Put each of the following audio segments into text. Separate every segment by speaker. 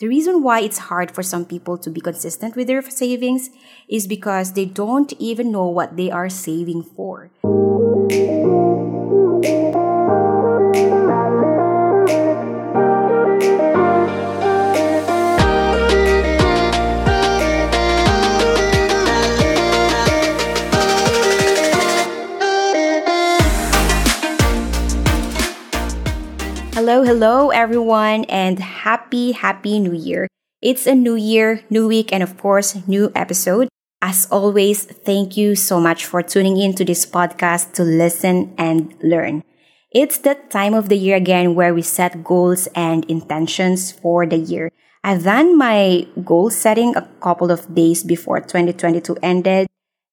Speaker 1: The reason why it's hard for some people to be consistent with their savings is because they don't even know what they are saving for. Hello, hello, everyone, and happy, happy new year. It's a new year, new week, and of course, new episode. As always, thank you so much for tuning in to this podcast to listen and learn. It's that time of the year again where we set goals and intentions for the year. I've done my goal setting a couple of days before 2022 ended,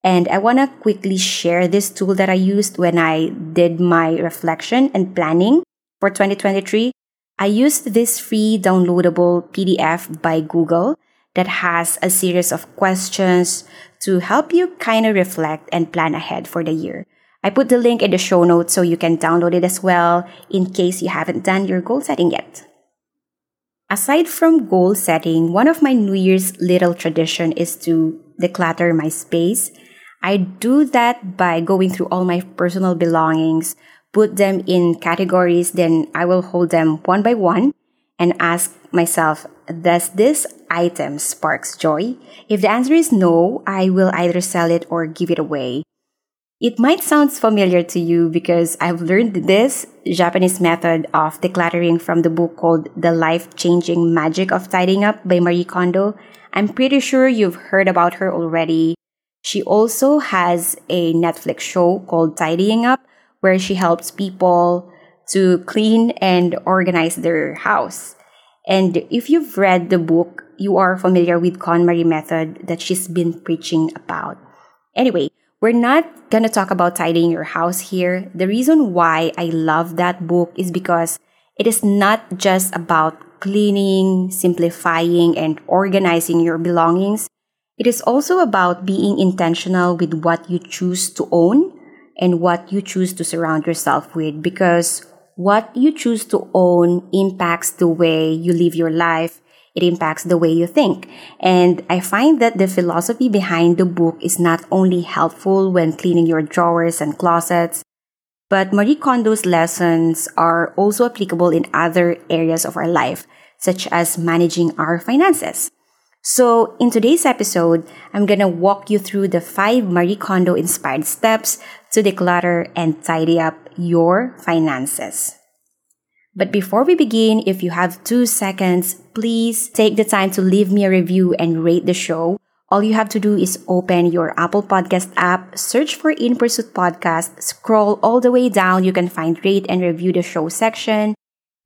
Speaker 1: and I want to quickly share this tool that I used when I did my reflection and planning for 2023, I used this free downloadable PDF by Google that has a series of questions to help you kind of reflect and plan ahead for the year. I put the link in the show notes so you can download it as well in case you haven't done your goal setting yet. Aside from goal setting, one of my New Year's little tradition is to declutter my space. I do that by going through all my personal belongings put them in categories, then I will hold them one by one and ask myself, does this item sparks joy? If the answer is no, I will either sell it or give it away. It might sound familiar to you because I've learned this Japanese method of decluttering from the book called The Life Changing Magic of Tidying Up by Marie Kondo. I'm pretty sure you've heard about her already. She also has a Netflix show called Tidying Up, where she helps people to clean and organize their house. And if you've read the book, you are familiar with KonMari method that she's been preaching about. Anyway, we're not going to talk about tidying your house here. The reason why I love that book is because it is not just about cleaning, simplifying, and organizing your belongings. It is also about being intentional with what you choose to own and what you choose to surround yourself with because what you choose to own impacts the way you live your life. It impacts the way you think. And I find that the philosophy behind the book is not only helpful when cleaning your drawers and closets, but Marie Kondo's lessons are also applicable in other areas of our life, such as managing our finances. So, in today's episode, I'm gonna walk you through the five Marie Kondo inspired steps to declutter and tidy up your finances. But before we begin, if you have two seconds, please take the time to leave me a review and rate the show. All you have to do is open your Apple Podcast app, search for In Pursuit Podcast, scroll all the way down. You can find rate and review the show section.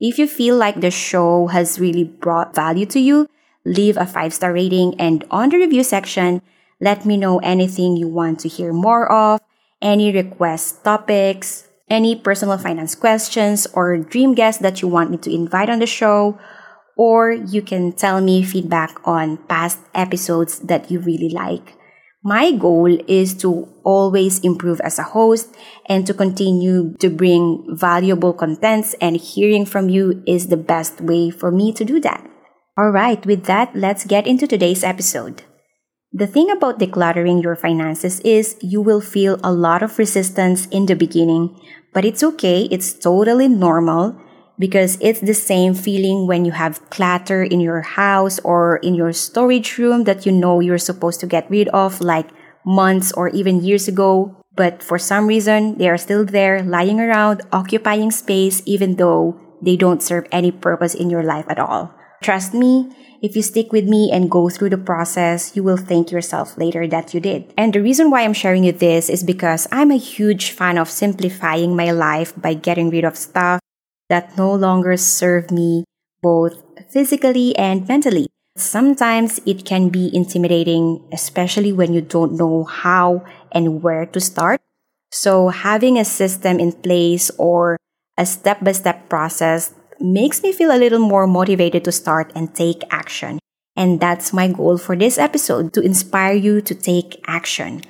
Speaker 1: If you feel like the show has really brought value to you, leave a five star rating, and on the review section, let me know anything you want to hear more of, any request topics, any personal finance questions, or dream guests that you want me to invite on the show, or you can tell me feedback on past episodes that you really like. My goal is to always improve as a host and to continue to bring valuable contents and hearing from you is the best way for me to do that. Alright, with that, let's get into today's episode. The thing about decluttering your finances is you will feel a lot of resistance in the beginning, but it's okay, it's totally normal because it's the same feeling when you have clutter in your house or in your storage room that you know you're supposed to get rid of like months or even years ago, but for some reason they are still there lying around occupying space even though they don't serve any purpose in your life at all. Trust me, if you stick with me and go through the process, you will thank yourself later that you did. And the reason why I'm sharing you this is because I'm a huge fan of simplifying my life by getting rid of stuff that no longer serve me both physically and mentally. Sometimes it can be intimidating, especially when you don't know how and where to start. So having a system in place or a step by step process makes me feel a little more motivated to start and take action. And that's my goal for this episode to inspire you to take action.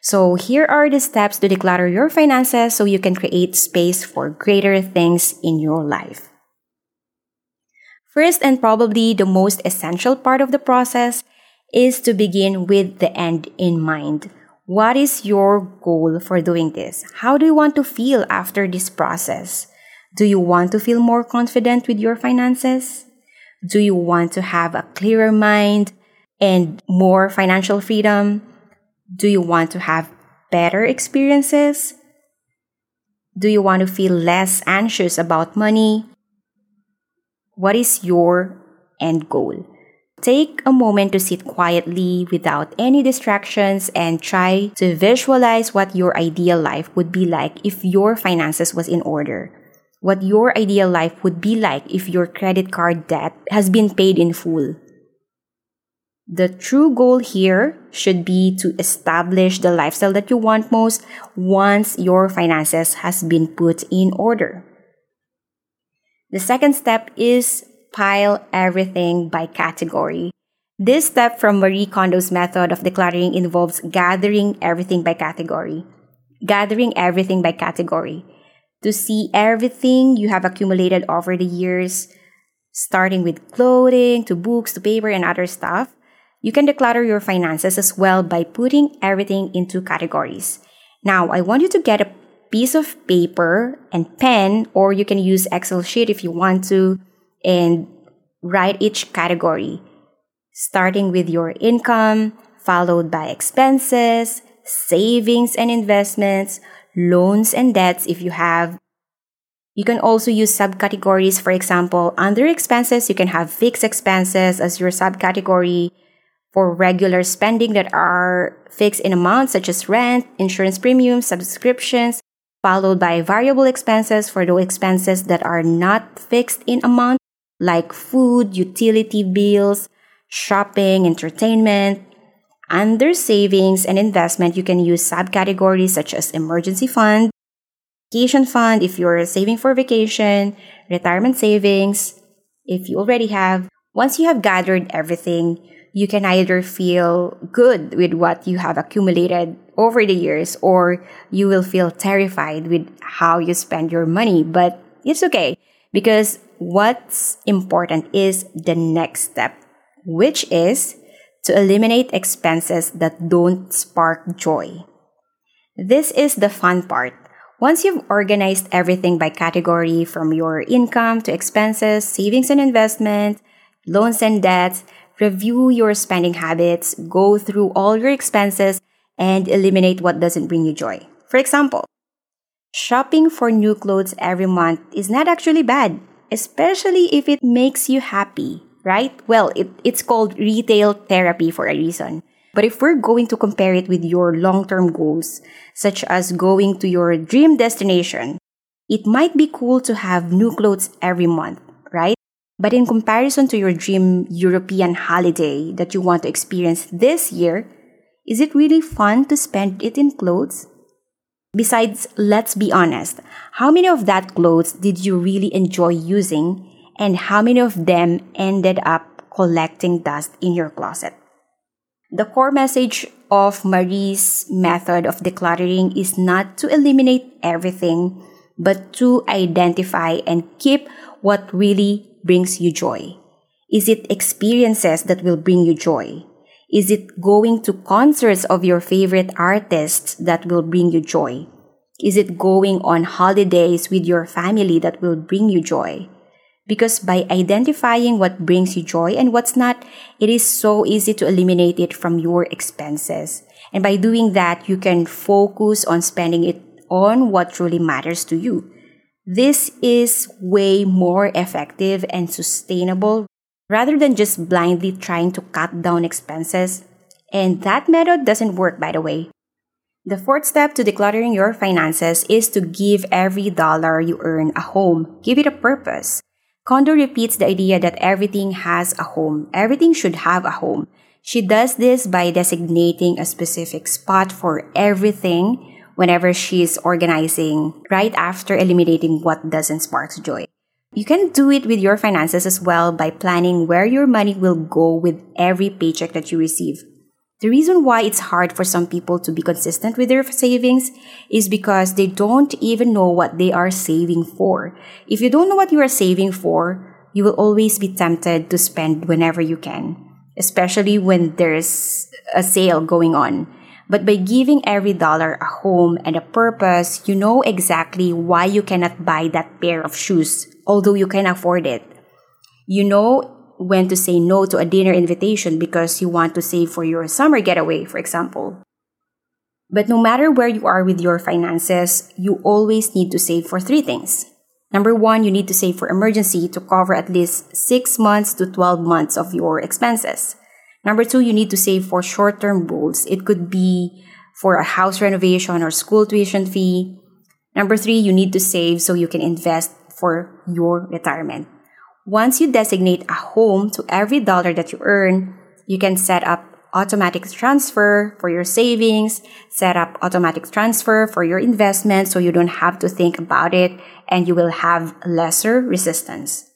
Speaker 1: So here are the steps to declutter your finances so you can create space for greater things in your life. First and probably the most essential part of the process is to begin with the end in mind. What is your goal for doing this? How do you want to feel after this process? Do you want to feel more confident with your finances? Do you want to have a clearer mind and more financial freedom? Do you want to have better experiences? Do you want to feel less anxious about money? What is your end goal? Take a moment to sit quietly without any distractions and try to visualize what your ideal life would be like if your finances was in order. What your ideal life would be like if your credit card debt has been paid in full. The true goal here should be to establish the lifestyle that you want most once your finances has been put in order. The second step is pile everything by category. This step from Marie Kondo's method of decluttering involves gathering everything by category. Gathering everything by category. To see everything you have accumulated over the years, starting with clothing to books to paper and other stuff, you can declutter your finances as well by putting everything into categories. Now, I want you to get a piece of paper and pen, or you can use Excel sheet if you want to and write each category, starting with your income, followed by expenses, savings and investments, loans and debts if you have. You can also use subcategories. For example, under expenses, you can have fixed expenses as your subcategory for regular spending that are fixed in amounts such as rent, insurance premiums, subscriptions, followed by variable expenses for those expenses that are not fixed in amount like food, utility bills, shopping, entertainment. Under savings and investment, you can use subcategories such as emergency fund, vacation fund if you're saving for vacation, retirement savings if you already have. Once you have gathered everything, you can either feel good with what you have accumulated over the years or you will feel terrified with how you spend your money. But it's okay because what's important is the next step, which is to eliminate expenses that don't spark joy. This is the fun part. Once you've organized everything by category from your income to expenses, savings and investment, loans and debts, review your spending habits, go through all your expenses, and eliminate what doesn't bring you joy. For example, shopping for new clothes every month is not actually bad especially if it makes you happy, right? Well, it, it's called retail therapy for a reason. But if we're going to compare it with your long term goals, such as going to your dream destination, it might be cool to have new clothes every month, right? But in comparison to your dream European holiday that you want to experience this year, is it really fun to spend it in clothes? Besides, let's be honest, how many of that clothes did you really enjoy using and how many of them ended up collecting dust in your closet? The core message of Marie's method of decluttering is not to eliminate everything, but to identify and keep what really brings you joy. Is it experiences that will bring you joy? Is it going to concerts of your favorite artists that will bring you joy? Is it going on holidays with your family that will bring you joy? Because by identifying what brings you joy and what's not, it is so easy to eliminate it from your expenses. And by doing that, you can focus on spending it on what truly matters to you. This is way more effective and sustainable rather than just blindly trying to cut down expenses. And that method doesn't work, by the way. The fourth step to decluttering your finances is to give every dollar you earn a home. Give it a purpose. Kondo repeats the idea that everything has a home. Everything should have a home. She does this by designating a specific spot for everything whenever she's organizing right after eliminating what doesn't spark joy. You can do it with your finances as well by planning where your money will go with every paycheck that you receive. The reason why it's hard for some people to be consistent with their savings is because they don't even know what they are saving for. If you don't know what you are saving for, you will always be tempted to spend whenever you can, especially when there's a sale going on. But by giving every dollar a home and a purpose, you know exactly why you cannot buy that pair of shoes, although you can afford it. You know when to say no to a dinner invitation because you want to save for your summer getaway, for example. But no matter where you are with your finances, you always need to save for three things. Number one, you need to save for emergency to cover at least 6 months to 12 months of your expenses. Number two, you need to save for short term goals. It could be for a house renovation or school tuition fee. Number three, you need to save so you can invest for your retirement. Once you designate a home to every dollar that you earn, you can set up automatic transfer for your savings, set up automatic transfer for your investment so you don't have to think about it and you will have lesser resistance.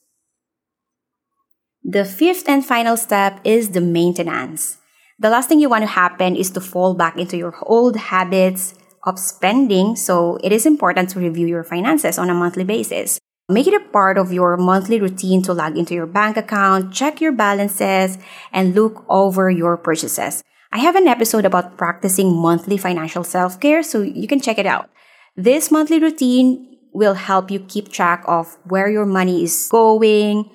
Speaker 1: The fifth and final step is the maintenance. The last thing you want to happen is to fall back into your old habits of spending, so it is important to review your finances on a monthly basis. Make it a part of your monthly routine to log into your bank account, check your balances, and look over your purchases. I have an episode about practicing monthly financial self care, so you can check it out. This monthly routine will help you keep track of where your money is going,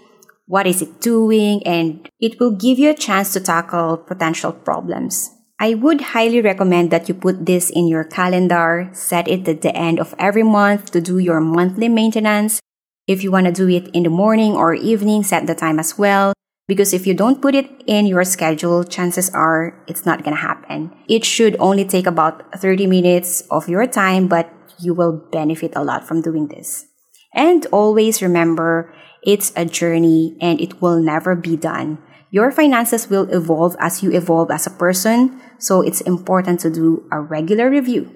Speaker 1: what is it doing, and it will give you a chance to tackle potential problems. I would highly recommend that you put this in your calendar, set it at the end of every month to do your monthly maintenance, if you want to do it in the morning or evening, set the time as well. Because if you don't put it in your schedule, chances are it's not going to happen. It should only take about 30 minutes of your time, but you will benefit a lot from doing this. And always remember, it's a journey and it will never be done. Your finances will evolve as you evolve as a person, so it's important to do a regular review.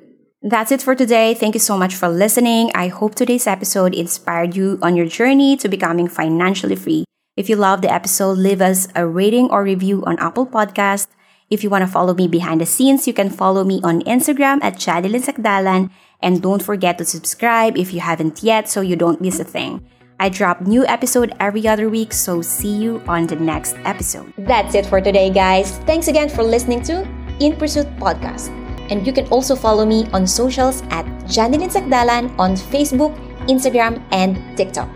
Speaker 1: That's it for today. Thank you so much for listening. I hope today's episode inspired you on your journey to becoming financially free. If you love the episode, leave us a rating or review on Apple Podcast. If you want to follow me behind the scenes, you can follow me on Instagram at Janilyn Sacdalan. And don't forget to subscribe if you haven't yet so you don't miss a thing. I drop new episode every other week, so see you on the next episode. That's it for today, guys. Thanks again for listening to In Pursuit Podcast. And you can also follow me on socials at Janilyn Sacdalan on Facebook, Instagram, and TikTok.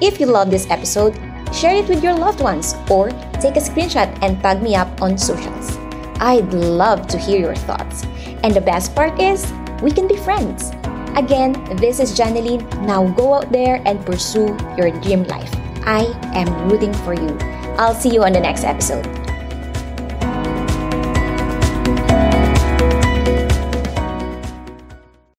Speaker 1: If you love this episode, share it with your loved ones or take a screenshot and tag me up on socials. I'd love to hear your thoughts. And the best part is, we can be friends. Again, this is Janilyn. Now go out there and pursue your dream life. I am rooting for you. I'll see you on the next episode.